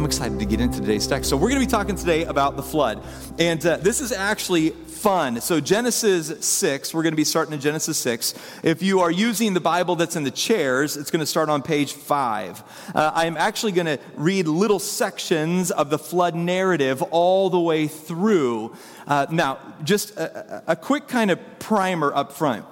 I'm excited to get into today's text. So, we're going to be talking today about the flood. And uh, this is actually fun. So, Genesis 6, we're going to be starting in Genesis 6. If you are using the Bible that's in the chairs, it's going to start on page 5. Uh, I'm actually going to read little sections of the flood narrative all the way through. Uh, now, just a, a quick kind of primer up front.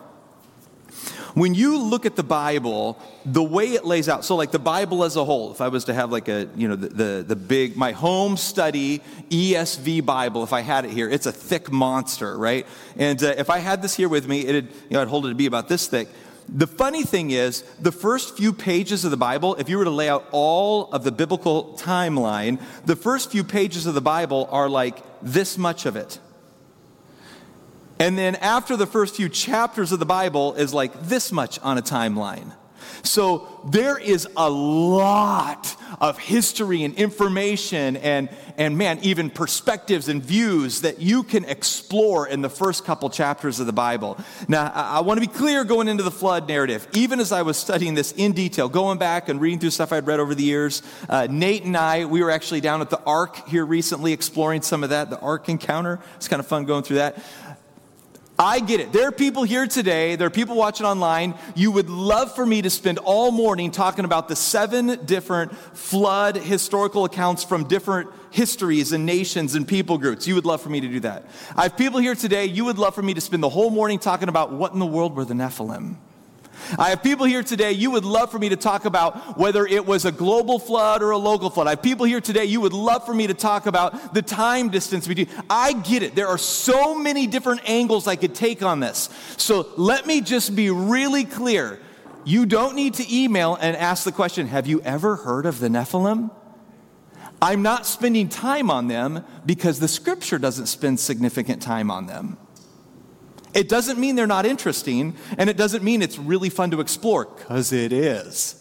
When you look at the Bible, the way it lays out, so like the Bible as a whole, if I was to have like a, you know, the, the, the big, my home study ESV Bible, if I had it here, it's a thick monster, right? And uh, if I had this here with me, it'd, you know, I'd hold it to be about this thick. The funny thing is, the first few pages of the Bible, if you were to lay out all of the biblical timeline, the first few pages of the Bible are like this much of it. And then after the first few chapters of the Bible is like this much on a timeline. So there is a lot of history and information and, and man, even perspectives and views that you can explore in the first couple chapters of the Bible. Now, I, I want to be clear going into the flood narrative. Even as I was studying this in detail, going back and reading through stuff I'd read over the years, uh, Nate and I, we were actually down at the Ark here recently exploring some of that, the Ark encounter. It's kind of fun going through that. I get it. There are people here today, there are people watching online. You would love for me to spend all morning talking about the seven different flood historical accounts from different histories and nations and people groups. You would love for me to do that. I have people here today, you would love for me to spend the whole morning talking about what in the world were the Nephilim. I have people here today, you would love for me to talk about whether it was a global flood or a local flood. I have people here today, you would love for me to talk about the time distance between. I get it. There are so many different angles I could take on this. So let me just be really clear. You don't need to email and ask the question Have you ever heard of the Nephilim? I'm not spending time on them because the scripture doesn't spend significant time on them. It doesn't mean they're not interesting, and it doesn't mean it's really fun to explore, because it is.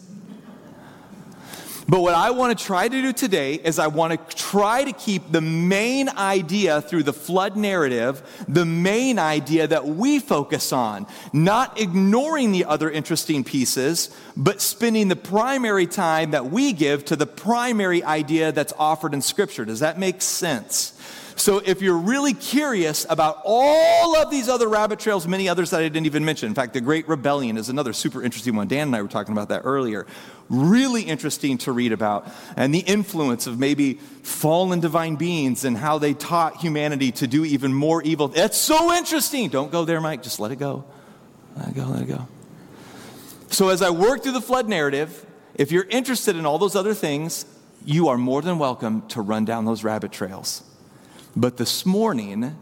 But what I want to try to do today is I want to try to keep the main idea through the flood narrative, the main idea that we focus on, not ignoring the other interesting pieces, but spending the primary time that we give to the primary idea that's offered in Scripture. Does that make sense? So if you're really curious about all of these other rabbit trails, many others that I didn't even mention, in fact, the Great Rebellion is another super interesting one. Dan and I were talking about that earlier. Really interesting to read about, and the influence of maybe fallen divine beings and how they taught humanity to do even more evil. That's so interesting. Don't go there, Mike. Just let it go. Let it go, let it go. So as I work through the flood narrative, if you're interested in all those other things, you are more than welcome to run down those rabbit trails. But this morning,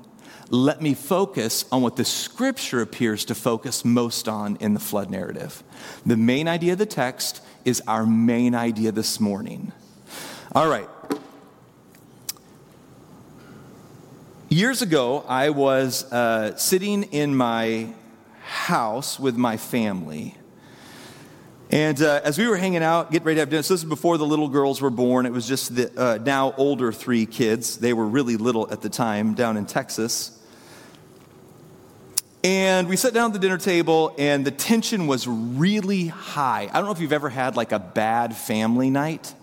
let me focus on what the scripture appears to focus most on in the flood narrative. The main idea of the text is our main idea this morning. All right. Years ago, I was uh, sitting in my house with my family and uh, as we were hanging out, getting ready to have dinner, so this is before the little girls were born. It was just the uh, now older three kids. They were really little at the time down in Texas. And we sat down at the dinner table, and the tension was really high. I don't know if you've ever had like a bad family night.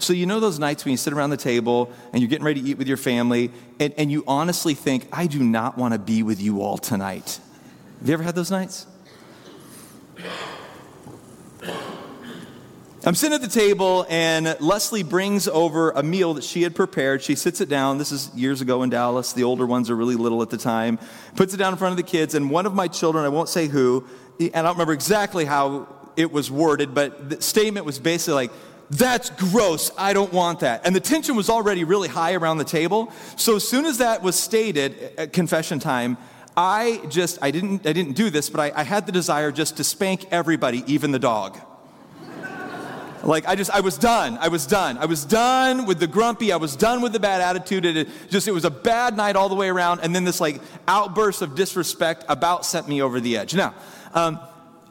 So, you know those nights when you sit around the table and you're getting ready to eat with your family, and, and you honestly think, I do not want to be with you all tonight. Have you ever had those nights? I'm sitting at the table, and Leslie brings over a meal that she had prepared. She sits it down. This is years ago in Dallas. The older ones are really little at the time. Puts it down in front of the kids, and one of my children, I won't say who, and I don't remember exactly how it was worded, but the statement was basically like, that's gross. I don't want that. And the tension was already really high around the table. So as soon as that was stated at confession time, I just, I didn't, I didn't do this, but I, I had the desire just to spank everybody, even the dog. Like I just, I was done. I was done. I was done with the grumpy. I was done with the bad attitude. It just, it was a bad night all the way around. And then this like outburst of disrespect about sent me over the edge. Now, um,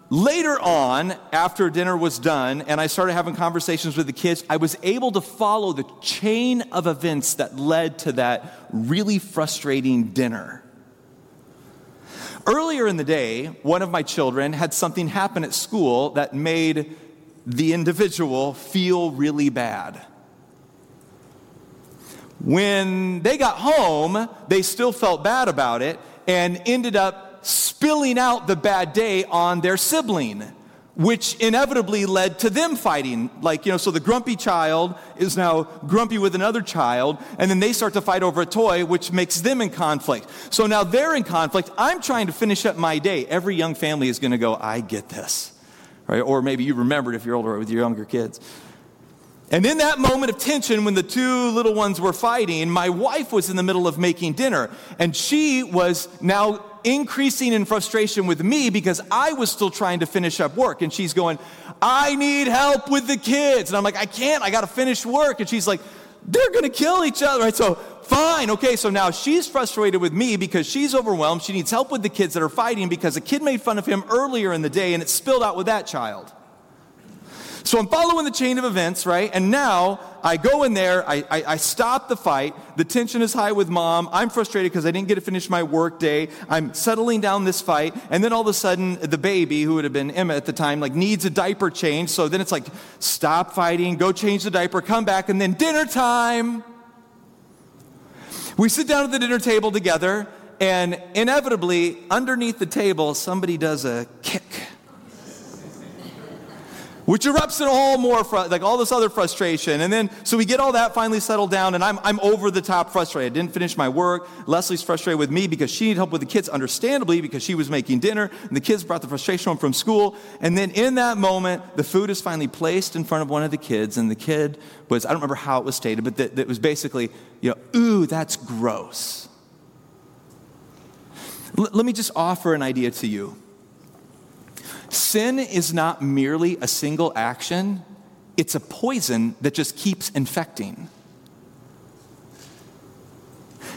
later on, after dinner was done and I started having conversations with the kids, I was able to follow the chain of events that led to that really frustrating dinner. Earlier in the day, one of my children had something happen at school that made the individual feel really bad. When they got home, they still felt bad about it and ended up spilling out the bad day on their sibling which inevitably led to them fighting. Like, you know, so the grumpy child is now grumpy with another child, and then they start to fight over a toy, which makes them in conflict. So now they're in conflict. I'm trying to finish up my day. Every young family is going to go, I get this. Right? Or maybe you remembered if you're older with your younger kids. And in that moment of tension, when the two little ones were fighting, my wife was in the middle of making dinner, and she was now increasing in frustration with me because I was still trying to finish up work. And she's going, I need help with the kids. And I'm like, I can't, I got to finish work. And she's like, they're to kill each other. Right? So, fine. Okay. So now she's frustrated with me because she's overwhelmed. She needs help with the kids that are fighting because a kid made fun of him earlier in the day and it spilled out with that child. So I'm following the chain of events, right? And now I go in there, I, I, I stop the fight. The tension is high with mom. I'm frustrated because I didn't get to finish my work day. I'm settling down this fight. And then all of a sudden, the baby, who would have been Emma at the time, like needs a diaper change. So then it's like, stop fighting, go change the diaper, come back, and then dinner time. We sit down at the dinner table together, and inevitably, underneath the table, somebody does a kick which erupts in all more, fr- like all this other frustration. And then, so we get all that finally settled down, and I'm, I'm over the top frustrated. I didn't finish my work. Leslie's frustrated with me because she needed help with the kids, understandably, because she was making dinner, and the kids brought the frustration home from school. And then in that moment, the food is finally placed in front of one of the kids, and the kid was, I don't remember how it was stated, but that, that was basically, you know, ooh, that's gross. L- let me just offer an idea to you. Sin is not merely a single action, it's a poison that just keeps infecting.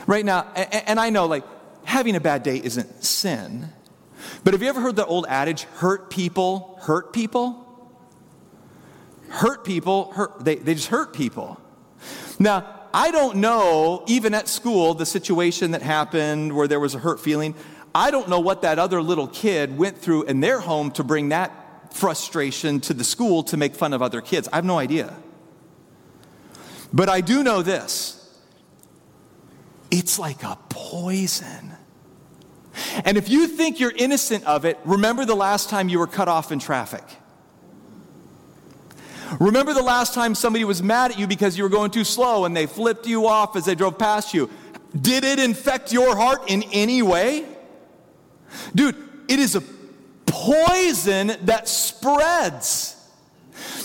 Right now, and I know like having a bad day isn't sin, but have you ever heard the old adage, hurt people hurt people? Hurt people, hurt, they, they just hurt people. Now, I don't know, even at school, the situation that happened where there was a hurt feeling. I don't know what that other little kid went through in their home to bring that frustration to the school to make fun of other kids. I have no idea. But I do know this it's like a poison. And if you think you're innocent of it, remember the last time you were cut off in traffic. Remember the last time somebody was mad at you because you were going too slow and they flipped you off as they drove past you. Did it infect your heart in any way? Dude, it is a poison that spreads.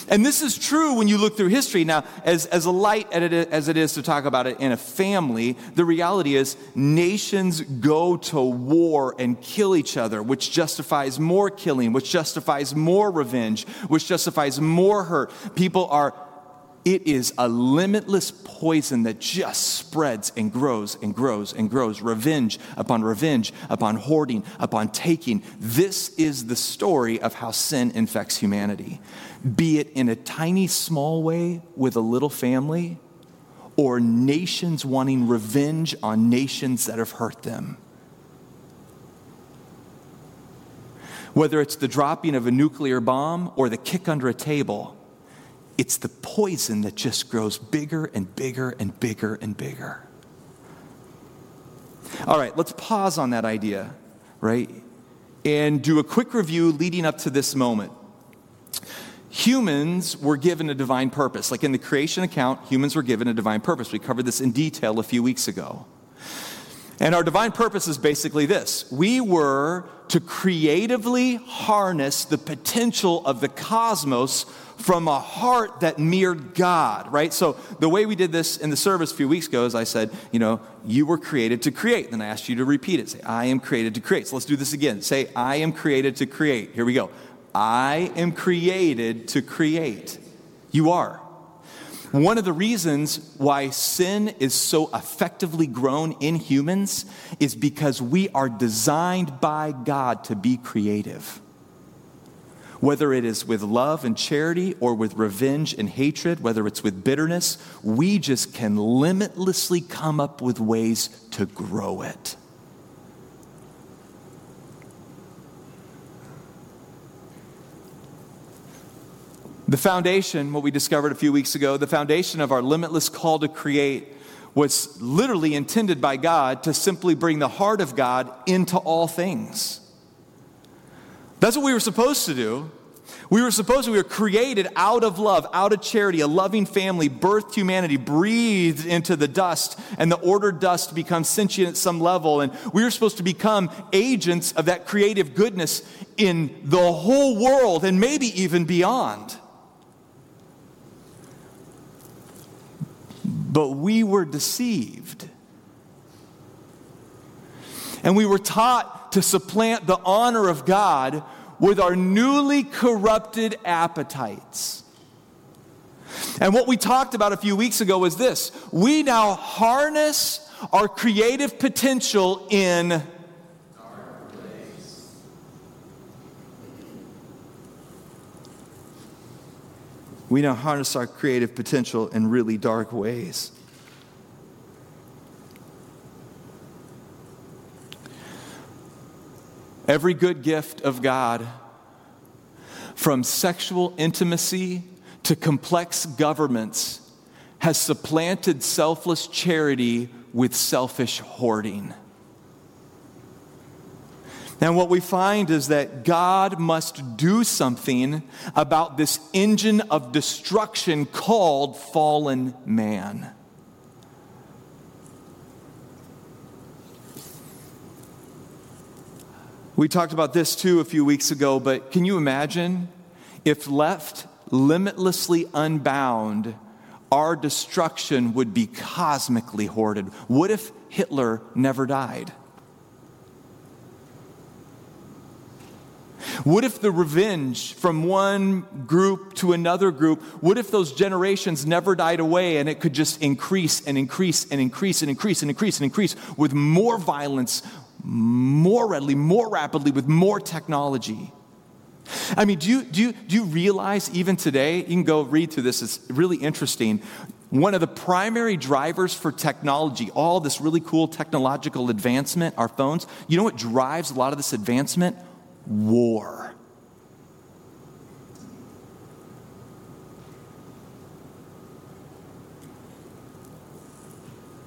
And this is true when you look through history. Now, as, as light as it is to talk about it in a family, the reality is nations go to war and kill each other, which justifies more killing, which justifies more revenge, which justifies more hurt. People are it is a limitless poison that just spreads and grows and grows and grows. Revenge upon revenge, upon hoarding, upon taking. This is the story of how sin infects humanity. Be it in a tiny, small way with a little family, or nations wanting revenge on nations that have hurt them. Whether it's the dropping of a nuclear bomb or the kick under a table it's the poison that just grows bigger and bigger and bigger and bigger. All right, let's pause on that idea, right? And do a quick review leading up to this moment. Humans were given a divine purpose. Like in the creation account, humans were given a divine purpose. We covered this in detail a few weeks ago. And our divine purpose is basically this we were to creatively harness the potential of the cosmos from a heart that mirrored God, right? So the way we did this in the service a few weeks ago is I said, you know, you were created to create. Then I asked you to repeat it. Say, I am created to create. So let's do this again. Say, I am created to create. Here we go. I am created to create. You are. One of the reasons why sin is so effectively grown in humans is because we are designed by God to be creative whether it is with love and charity or with revenge and hatred, whether it's with bitterness, we just can limitlessly come up with ways to grow it. The foundation, what we discovered a few weeks ago, the foundation of our limitless call to create was literally intended by God to simply bring the heart of God into all things. That's what we were supposed to do. We were supposed to, we were created out of love, out of charity, a loving family, birthed humanity, breathed into the dust, and the ordered dust becomes sentient at some level. And we were supposed to become agents of that creative goodness in the whole world and maybe even beyond. But we were deceived. And we were taught to supplant the honor of God with our newly corrupted appetites. And what we talked about a few weeks ago was this we now harness our creative potential in. We now harness our creative potential in really dark ways. Every good gift of God, from sexual intimacy to complex governments, has supplanted selfless charity with selfish hoarding. And what we find is that God must do something about this engine of destruction called fallen man. We talked about this too a few weeks ago, but can you imagine if left limitlessly unbound, our destruction would be cosmically hoarded? What if Hitler never died? What if the revenge from one group to another group, what if those generations never died away and it could just increase and increase and increase and increase and increase and increase with more violence, more readily, more rapidly, with more technology. I mean, do you, do, you, do you realize even today, you can go read through this, it's really interesting. One of the primary drivers for technology, all this really cool technological advancement, our phones, you know what drives a lot of this advancement? War.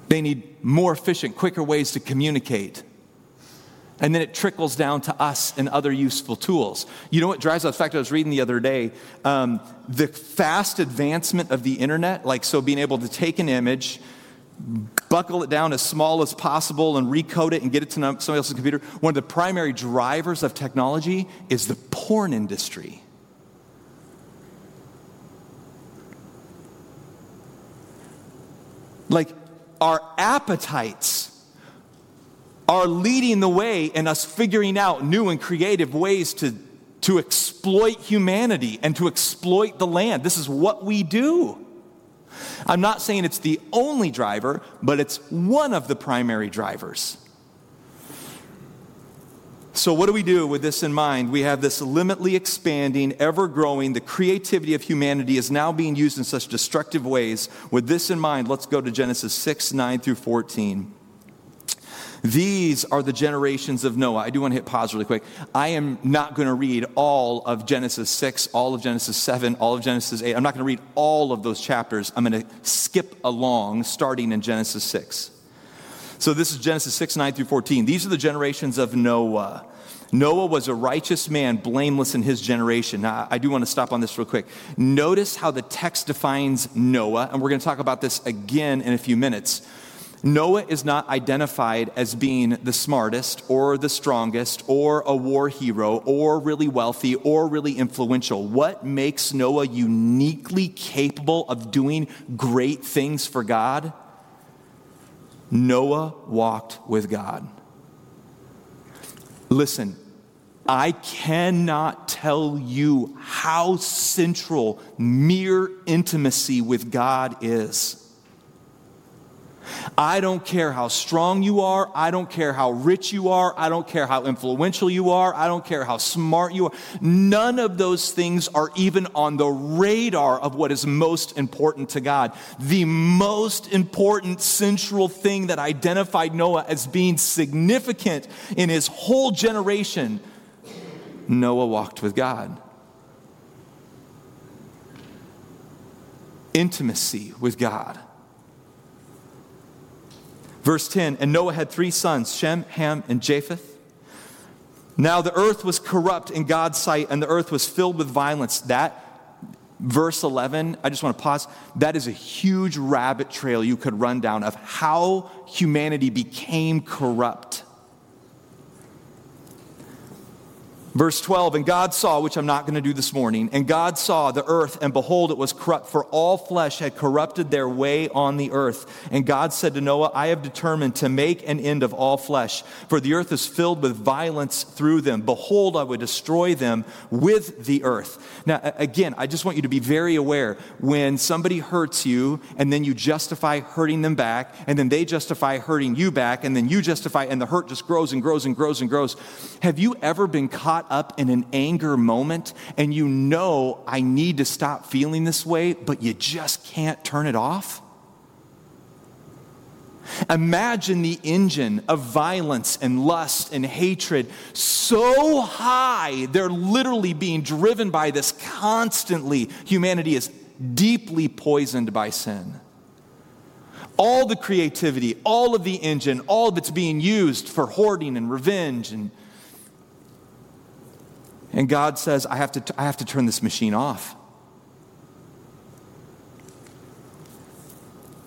They need more efficient, quicker ways to communicate. And then it trickles down to us and other useful tools. You know what drives us? In fact, I was reading the other day um, the fast advancement of the internet, like so being able to take an image, buckle it down as small as possible, and recode it and get it to somebody else's computer. One of the primary drivers of technology is the porn industry. Like our appetites are leading the way in us figuring out new and creative ways to, to exploit humanity and to exploit the land. This is what we do. I'm not saying it's the only driver, but it's one of the primary drivers. So, what do we do with this in mind? We have this limitly expanding, ever growing, the creativity of humanity is now being used in such destructive ways. With this in mind, let's go to Genesis 6 9 through 14. These are the generations of Noah. I do want to hit pause really quick. I am not going to read all of Genesis 6, all of Genesis 7, all of Genesis 8. I'm not going to read all of those chapters. I'm going to skip along starting in Genesis 6. So this is Genesis 6, 9 through 14. These are the generations of Noah. Noah was a righteous man, blameless in his generation. Now, I do want to stop on this real quick. Notice how the text defines Noah, and we're going to talk about this again in a few minutes. Noah is not identified as being the smartest or the strongest or a war hero or really wealthy or really influential. What makes Noah uniquely capable of doing great things for God? Noah walked with God. Listen, I cannot tell you how central mere intimacy with God is. I don't care how strong you are. I don't care how rich you are. I don't care how influential you are. I don't care how smart you are. None of those things are even on the radar of what is most important to God. The most important central thing that identified Noah as being significant in his whole generation Noah walked with God. Intimacy with God. Verse 10 And Noah had three sons, Shem, Ham, and Japheth. Now the earth was corrupt in God's sight, and the earth was filled with violence. That verse 11, I just want to pause. That is a huge rabbit trail you could run down of how humanity became corrupt. Verse 12, and God saw, which I'm not going to do this morning, and God saw the earth, and behold, it was corrupt, for all flesh had corrupted their way on the earth. And God said to Noah, I have determined to make an end of all flesh, for the earth is filled with violence through them. Behold, I would destroy them with the earth. Now, again, I just want you to be very aware when somebody hurts you, and then you justify hurting them back, and then they justify hurting you back, and then you justify, and the hurt just grows and grows and grows and grows. Have you ever been caught? Caught up in an anger moment and you know, I need to stop feeling this way, but you just can't turn it off? Imagine the engine of violence and lust and hatred so high, they're literally being driven by this constantly. Humanity is deeply poisoned by sin. All the creativity, all of the engine, all of it's being used for hoarding and revenge and and God says, I have to, I have to turn this machine off.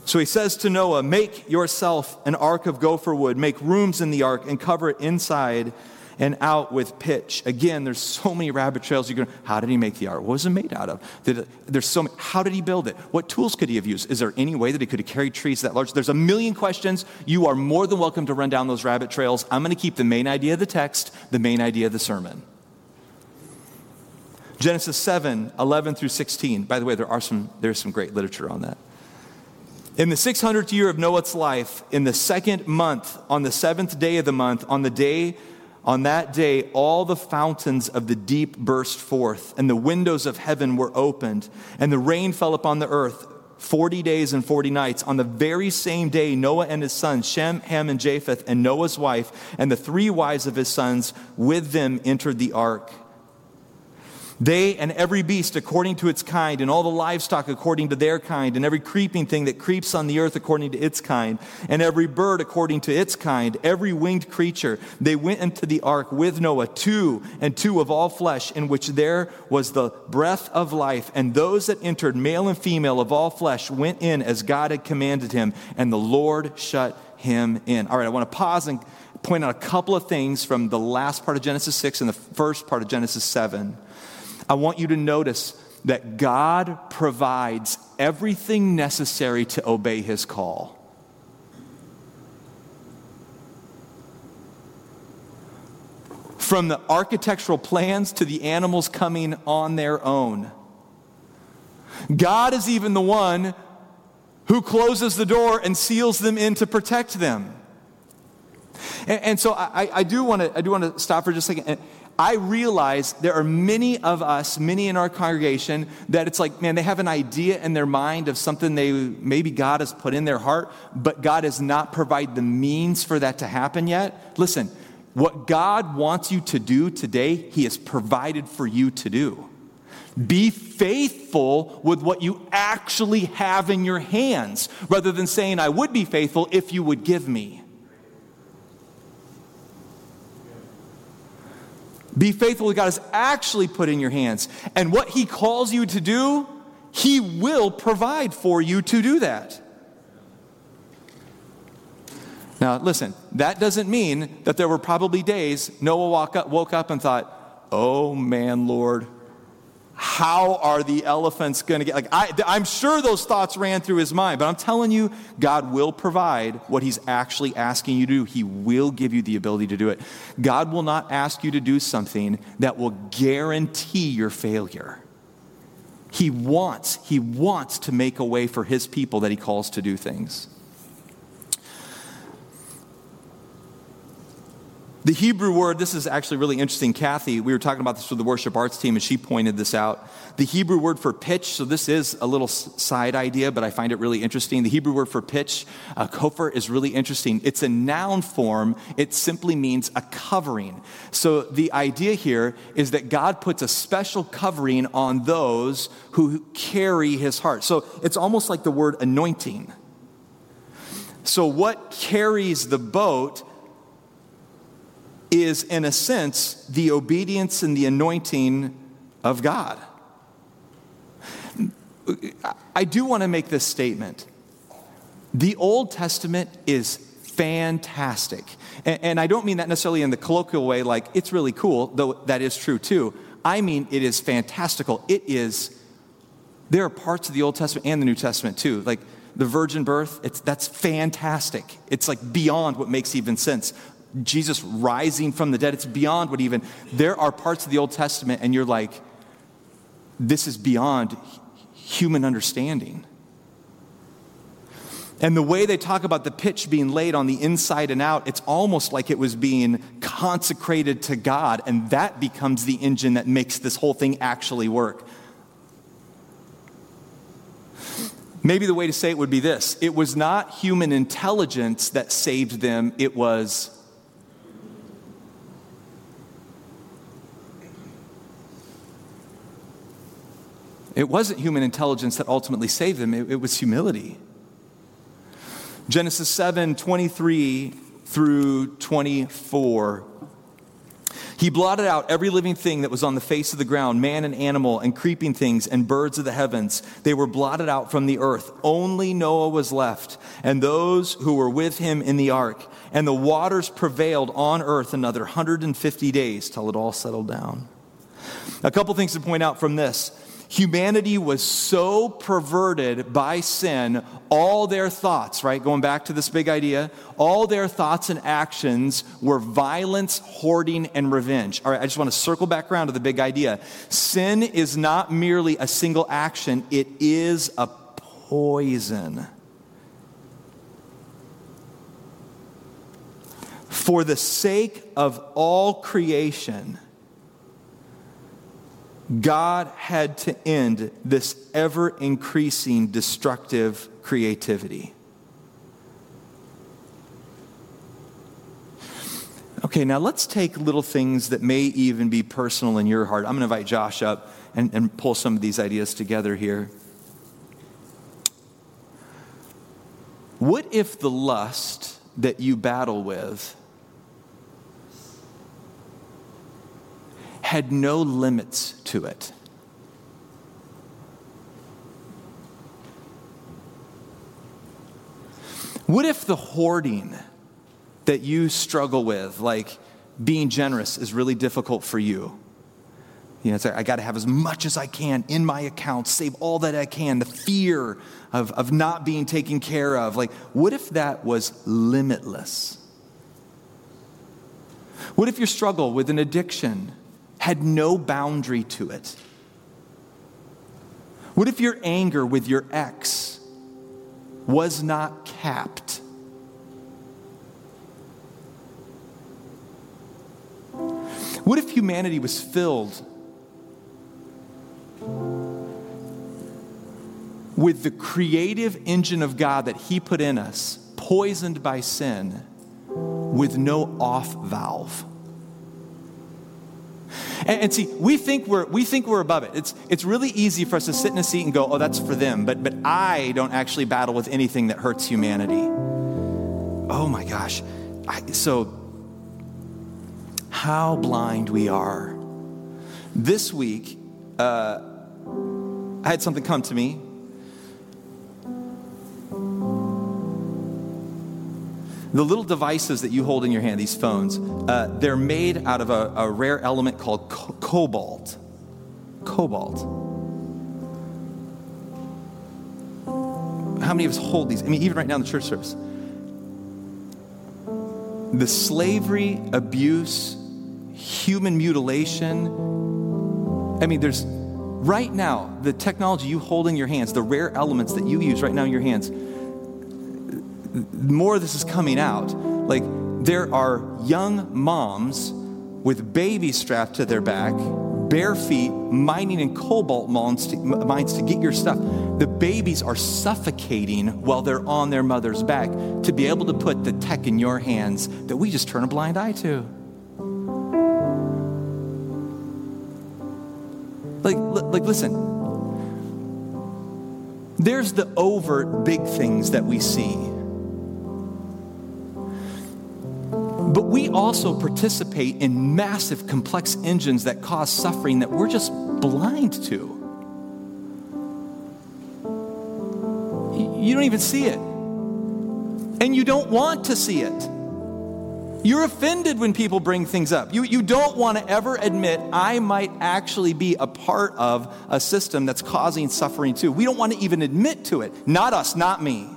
So he says to Noah, Make yourself an ark of gopher wood, make rooms in the ark, and cover it inside and out with pitch. Again, there's so many rabbit trails. You're going, how did he make the ark? What was it made out of? It, there's so many, how did he build it? What tools could he have used? Is there any way that he could have carried trees that large? There's a million questions. You are more than welcome to run down those rabbit trails. I'm going to keep the main idea of the text, the main idea of the sermon. Genesis 7, 11 through 16. By the way, there are some, there's some great literature on that. In the 600th year of Noah's life, in the second month, on the seventh day of the month, on the day, on that day, all the fountains of the deep burst forth, and the windows of heaven were opened, and the rain fell upon the earth 40 days and 40 nights. On the very same day, Noah and his sons, Shem, Ham, and Japheth, and Noah's wife, and the three wives of his sons with them entered the ark. They and every beast according to its kind, and all the livestock according to their kind, and every creeping thing that creeps on the earth according to its kind, and every bird according to its kind, every winged creature, they went into the ark with Noah, two and two of all flesh, in which there was the breath of life. And those that entered, male and female of all flesh, went in as God had commanded him, and the Lord shut him in. All right, I want to pause and point out a couple of things from the last part of Genesis 6 and the first part of Genesis 7 I want you to notice that God provides everything necessary to obey his call. From the architectural plans to the animals coming on their own. God is even the one who closes the door and seals them in to protect them. And, and so I, I do want to I do want to stop for just a second. I realize there are many of us, many in our congregation, that it's like, man, they have an idea in their mind of something they maybe God has put in their heart, but God has not provided the means for that to happen yet. Listen, what God wants you to do today, He has provided for you to do. Be faithful with what you actually have in your hands, rather than saying, I would be faithful if you would give me. Be faithful to God is actually put in your hands. And what He calls you to do, He will provide for you to do that. Now, listen, that doesn't mean that there were probably days Noah woke up and thought, oh man, Lord, how are the elephants going to get like I, i'm sure those thoughts ran through his mind but i'm telling you god will provide what he's actually asking you to do. He will give you the ability to do it. God will not ask you to do something that will guarantee your failure. He wants he wants to make a way for his people that he calls to do things The Hebrew word, this is actually really interesting. Kathy, we were talking about this with the worship arts team, and she pointed this out. The Hebrew word for pitch, so this is a little side idea, but I find it really interesting. The Hebrew word for pitch, uh, is really interesting. It's a noun form, it simply means a covering. So the idea here is that God puts a special covering on those who carry his heart. So it's almost like the word anointing. So, what carries the boat is, in a sense, the obedience and the anointing of God. I do want to make this statement. The Old Testament is fantastic. And, I don't mean that necessarily in the colloquial way, like it's really cool, though that is true too. I mean it is fantastical. It is, there are parts of the Old Testament and the New Testament too. Like the virgin birth, it's, that's fantastic. It's like beyond what makes even sense. Jesus rising from the dead, it's beyond what even, there are parts of the Old Testament and you're like, this is beyond human understanding. And the way they talk about the pitch being laid on the inside and out, it's almost like it was being consecrated to God, and that becomes the engine that makes this whole thing actually work. Maybe the way to say it would be this it was not human intelligence that saved them, it was It wasn't human intelligence that ultimately saved them, it, it was humility. Genesis 7 23 through 24. He blotted out every living thing that was on the face of the ground man and animal, and creeping things, and birds of the heavens. They were blotted out from the earth. Only Noah was left, and those who were with him in the ark. And the waters prevailed on earth another 150 days till it all settled down. A couple things to point out from this. Humanity was so perverted by sin, all their thoughts, right? Going back to this big idea, all their thoughts and actions were violence, hoarding, and revenge. All right, I just want to circle back around to the big idea. Sin is not merely a single action, it is a poison. For the sake of all creation, God had to end this ever increasing destructive creativity. Okay, now let's take little things that may even be personal in your heart. I'm going to invite Josh up and, and pull some of these ideas together here. What if the lust that you battle with had no limits to it. What if the hoarding that you struggle with, like being generous, is really difficult for you? You know, like, I got to have as much as I can in my account, save all that I can. The fear of, of not being taken care of. Like, what if that was limitless? What if your struggle with an addiction had no boundary to it? What if your anger with your ex was not capped? What if humanity was filled with the creative engine of God that He put in us, poisoned by sin, with no off valve? And, and, see, we think we're we think we're above it. It's it's really easy for us to sit in a seat and go, oh, that's for them. But but I don't actually battle with anything that hurts humanity. Oh my gosh. I, so how blind we are. This week, uh, I had something come to me The little devices that you hold in your hand, these phones, uh, they're made out of a, a rare element called co- cobalt. Cobalt. How many of us hold these? I mean, even right now in the church service. The slavery, abuse, human mutilation. I mean, there's right now the technology you hold in your hands, the rare elements that you use right now in your hands more of this is coming out. Like, there are young moms with babies strapped to their back, bare feet, mining in cobalt mines to, mines to get your stuff. The babies are suffocating while they're on their mother's back to be able to put the tech in your hands that we just turn a blind eye to. Like, like listen, there's the overt big things that we see also participate in massive, complex engines that cause suffering that we're just blind to. You don't even see it. And you don't want to see it. You're offended when people bring things up. You, you don't want to ever admit, I might actually be a part of a system that's causing suffering too. We don't want to even admit to it. Not us, not me.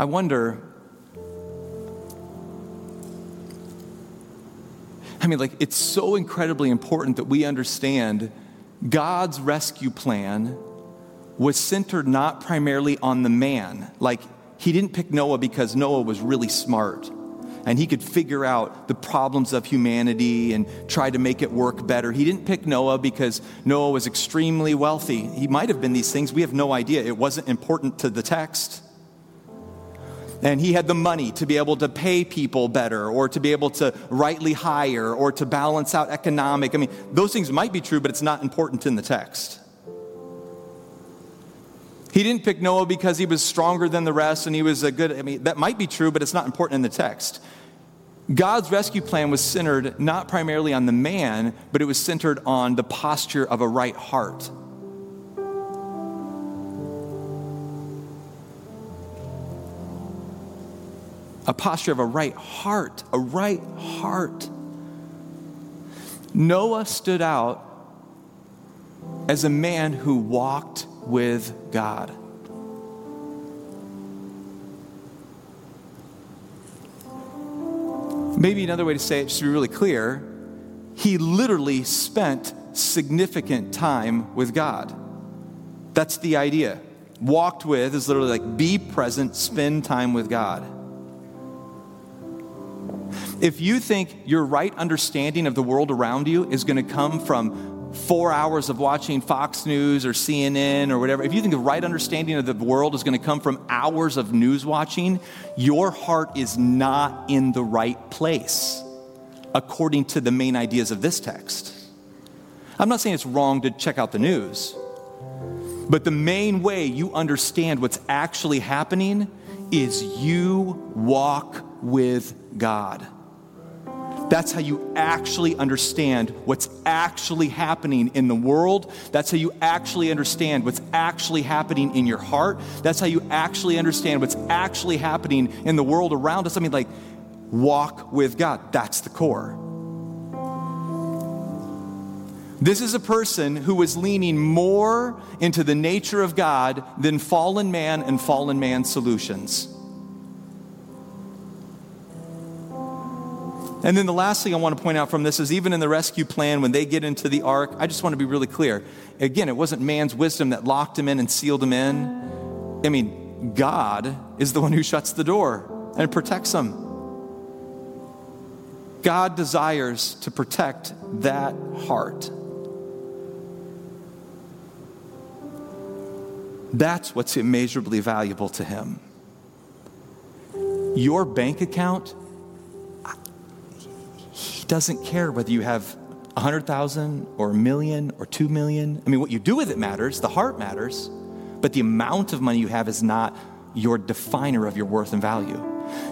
I wonder. I mean, like, it's so incredibly important that we understand God's rescue plan was centered not primarily on the man. Like, he didn't pick Noah because Noah was really smart and he could figure out the problems of humanity and try to make it work better. He didn't pick Noah because Noah was extremely wealthy. He might have been these things. We have no idea. It wasn't important to the text and he had the money to be able to pay people better or to be able to rightly hire or to balance out economic. I mean, those things might be true, but it's not important in the text. He didn't pick Noah because he was stronger than the rest and he was a good, I mean, that might be true, but it's not important in the text. God's rescue plan was centered not primarily on the man, but it was centered on the posture of a right heart. A posture of a right heart, a right heart. Noah stood out as a man who walked with God. Maybe another way to say it, just to be really clear, he literally spent significant time with God. That's the idea. Walked with is literally like be present, spend time with God. If you think your right understanding of the world around you is going to come from four hours of watching Fox News or CNN or whatever, if you think the right understanding of the world is going to come from hours of news watching, your heart is not in the right place, according to the main ideas of this text. I'm not saying it's wrong to check out the news, but the main way you understand what's actually happening is you walk with God. That's how you actually understand what's actually happening in the world. That's how you actually understand what's actually happening in your heart. That's how you actually understand what's actually happening in the world around us. I mean, like, walk with God. That's the core. This is a person who was leaning more into the nature of God than fallen man and fallen man solutions. And then the last thing I want to point out from this is even in the rescue plan, when they get into the ark, I just want to be really clear. Again, it wasn't man's wisdom that locked him in and sealed him in. I mean, God is the one who shuts the door and protects him. God desires to protect that heart. That's what's immeasurably valuable to him. Your bank account doesn't care whether you have 100,000 or a million or 2 million. I mean, what you do with it matters, the heart matters, but the amount of money you have is not your definer of your worth and value.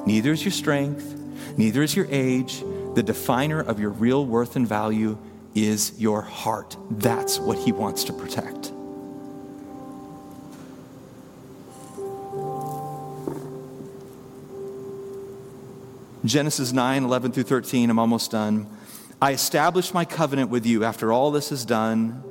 Neither is your strength, neither is your age. The definer of your real worth and value is your heart. That's what he wants to protect. Genesis 9, 11 through 13, I'm almost done. I establish my covenant with you after all this is done,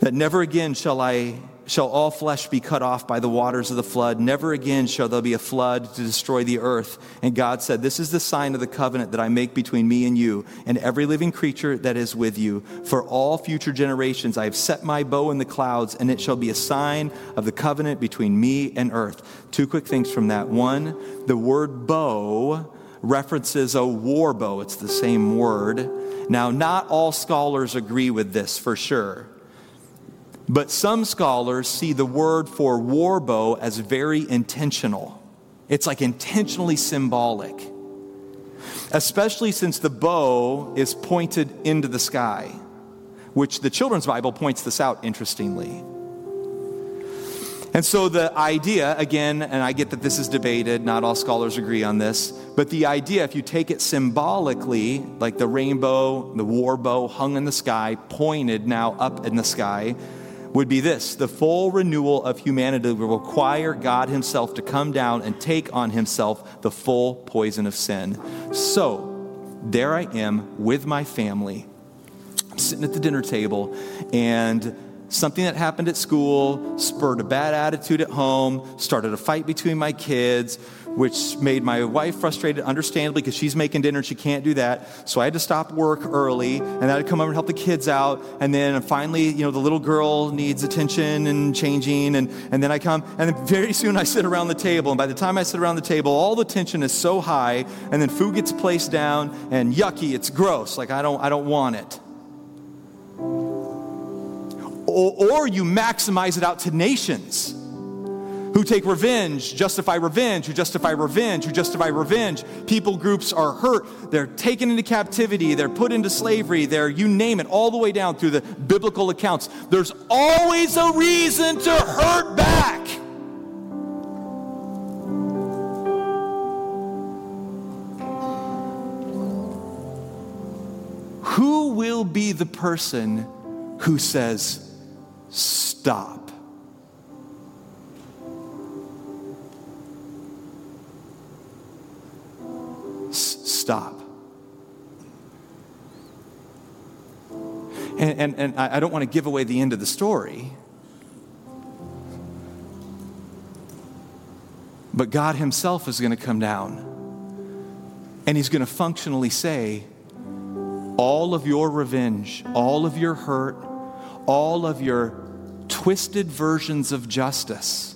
that never again shall I shall all flesh be cut off by the waters of the flood. Never again shall there be a flood to destroy the earth. And God said, This is the sign of the covenant that I make between me and you and every living creature that is with you. For all future generations I have set my bow in the clouds, and it shall be a sign of the covenant between me and earth. Two quick things from that. One, the word bow references a war bow, it's the same word. Now, not all scholars agree with this for sure. But some scholars see the word for war bow as very intentional. It's like intentionally symbolic, especially since the bow is pointed into the sky, which the children's Bible points this out interestingly. And so the idea, again, and I get that this is debated, not all scholars agree on this, but the idea, if you take it symbolically, like the rainbow, the war bow hung in the sky, pointed now up in the sky, would be this the full renewal of humanity will require God Himself to come down and take on Himself the full poison of sin. So, there I am with my family. Sitting at the dinner table, and something that happened at school spurred a bad attitude at home, started a fight between my kids, which made my wife frustrated, understandably, because she's making dinner and she can't do that. So I had to stop work early, and I'd come over and help the kids out. And then finally, you know, the little girl needs attention and changing. And, and then I come, and then very soon I sit around the table. And by the time I sit around the table, all the tension is so high, and then food gets placed down, and yucky, it's gross. Like I don't, I don't want it. Or, or you maximize it out to nations who take revenge, justify revenge, who justify revenge, who justify revenge. People groups are hurt. They're taken into captivity. They're put into slavery. They're, you name it, all the way down through the biblical accounts. There's always a reason to hurt back. Who will be the person who says, Stop? stop. And, and, and I don't want to give away the end of the story. But God Himself is going to come down and He's going to functionally say, All of your revenge, all of your hurt, all of your twisted versions of justice,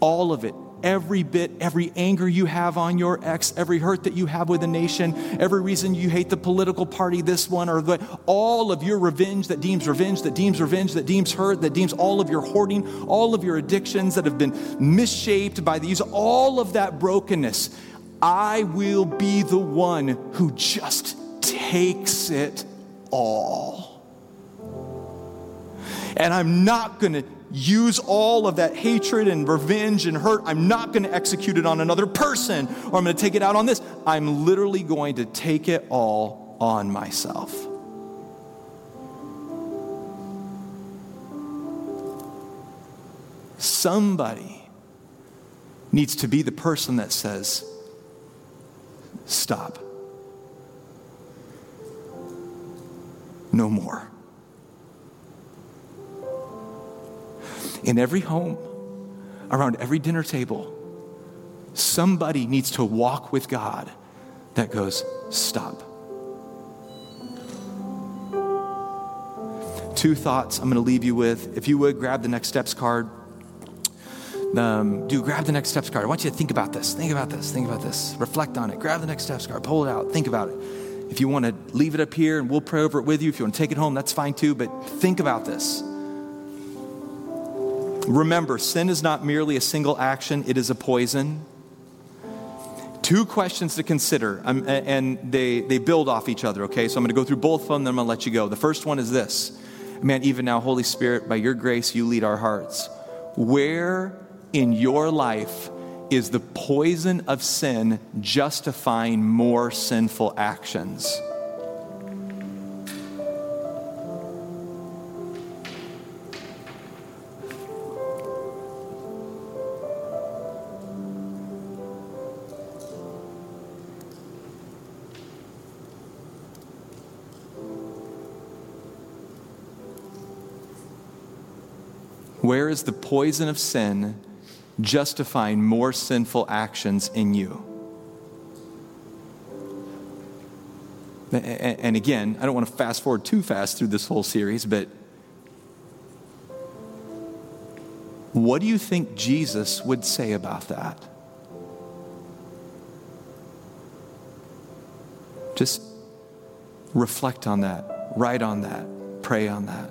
all of it every bit, every anger you have on your ex, every hurt that you have with a nation, every reason you hate the political party, this one or the, all of your revenge that deems revenge, that deems revenge, that deems hurt, that deems all of your hoarding, all of your addictions that have been misshaped by the use, all of that brokenness. I will be the one who just takes it all. And I'm not going to use all of that hatred and revenge and hurt. I'm not going to execute it on another person or I'm going to take it out on this. I'm literally going to take it all on myself. Somebody needs to be the person that says, Stop. No more. In every home, around every dinner table, somebody needs to walk with God that goes, stop. Two thoughts I'm going to leave you with. If you would, grab the next steps card. Um, do grab the next steps card. I want you to think about this. Think about this. Think about this. Reflect on it. Grab the next steps card. Pull it out. Think about it. If you want to leave it up here and we'll pray over it with you, if you want to take it home, that's fine too. But think about this. Remember, sin is not merely a single action, it is a poison. Two questions to consider, um, and they, they build off each other, okay? So I'm going to go through both of them, then I'm going to let you go. The first one is this Man, even now, Holy Spirit, by your grace, you lead our hearts. Where in your life is the poison of sin justifying more sinful actions? Where is the poison of sin justifying more sinful actions in you? And again, I don't want to fast forward too fast through this whole series, but what do you think Jesus would say about that? Just reflect on that, write on that, pray on that.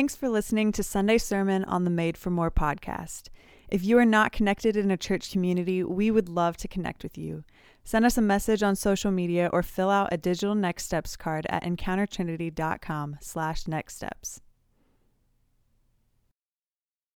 Thanks for listening to Sunday Sermon on the Made for More podcast. If you are not connected in a church community, we would love to connect with you. Send us a message on social media or fill out a digital next steps card at encountertrinity.com slash next steps.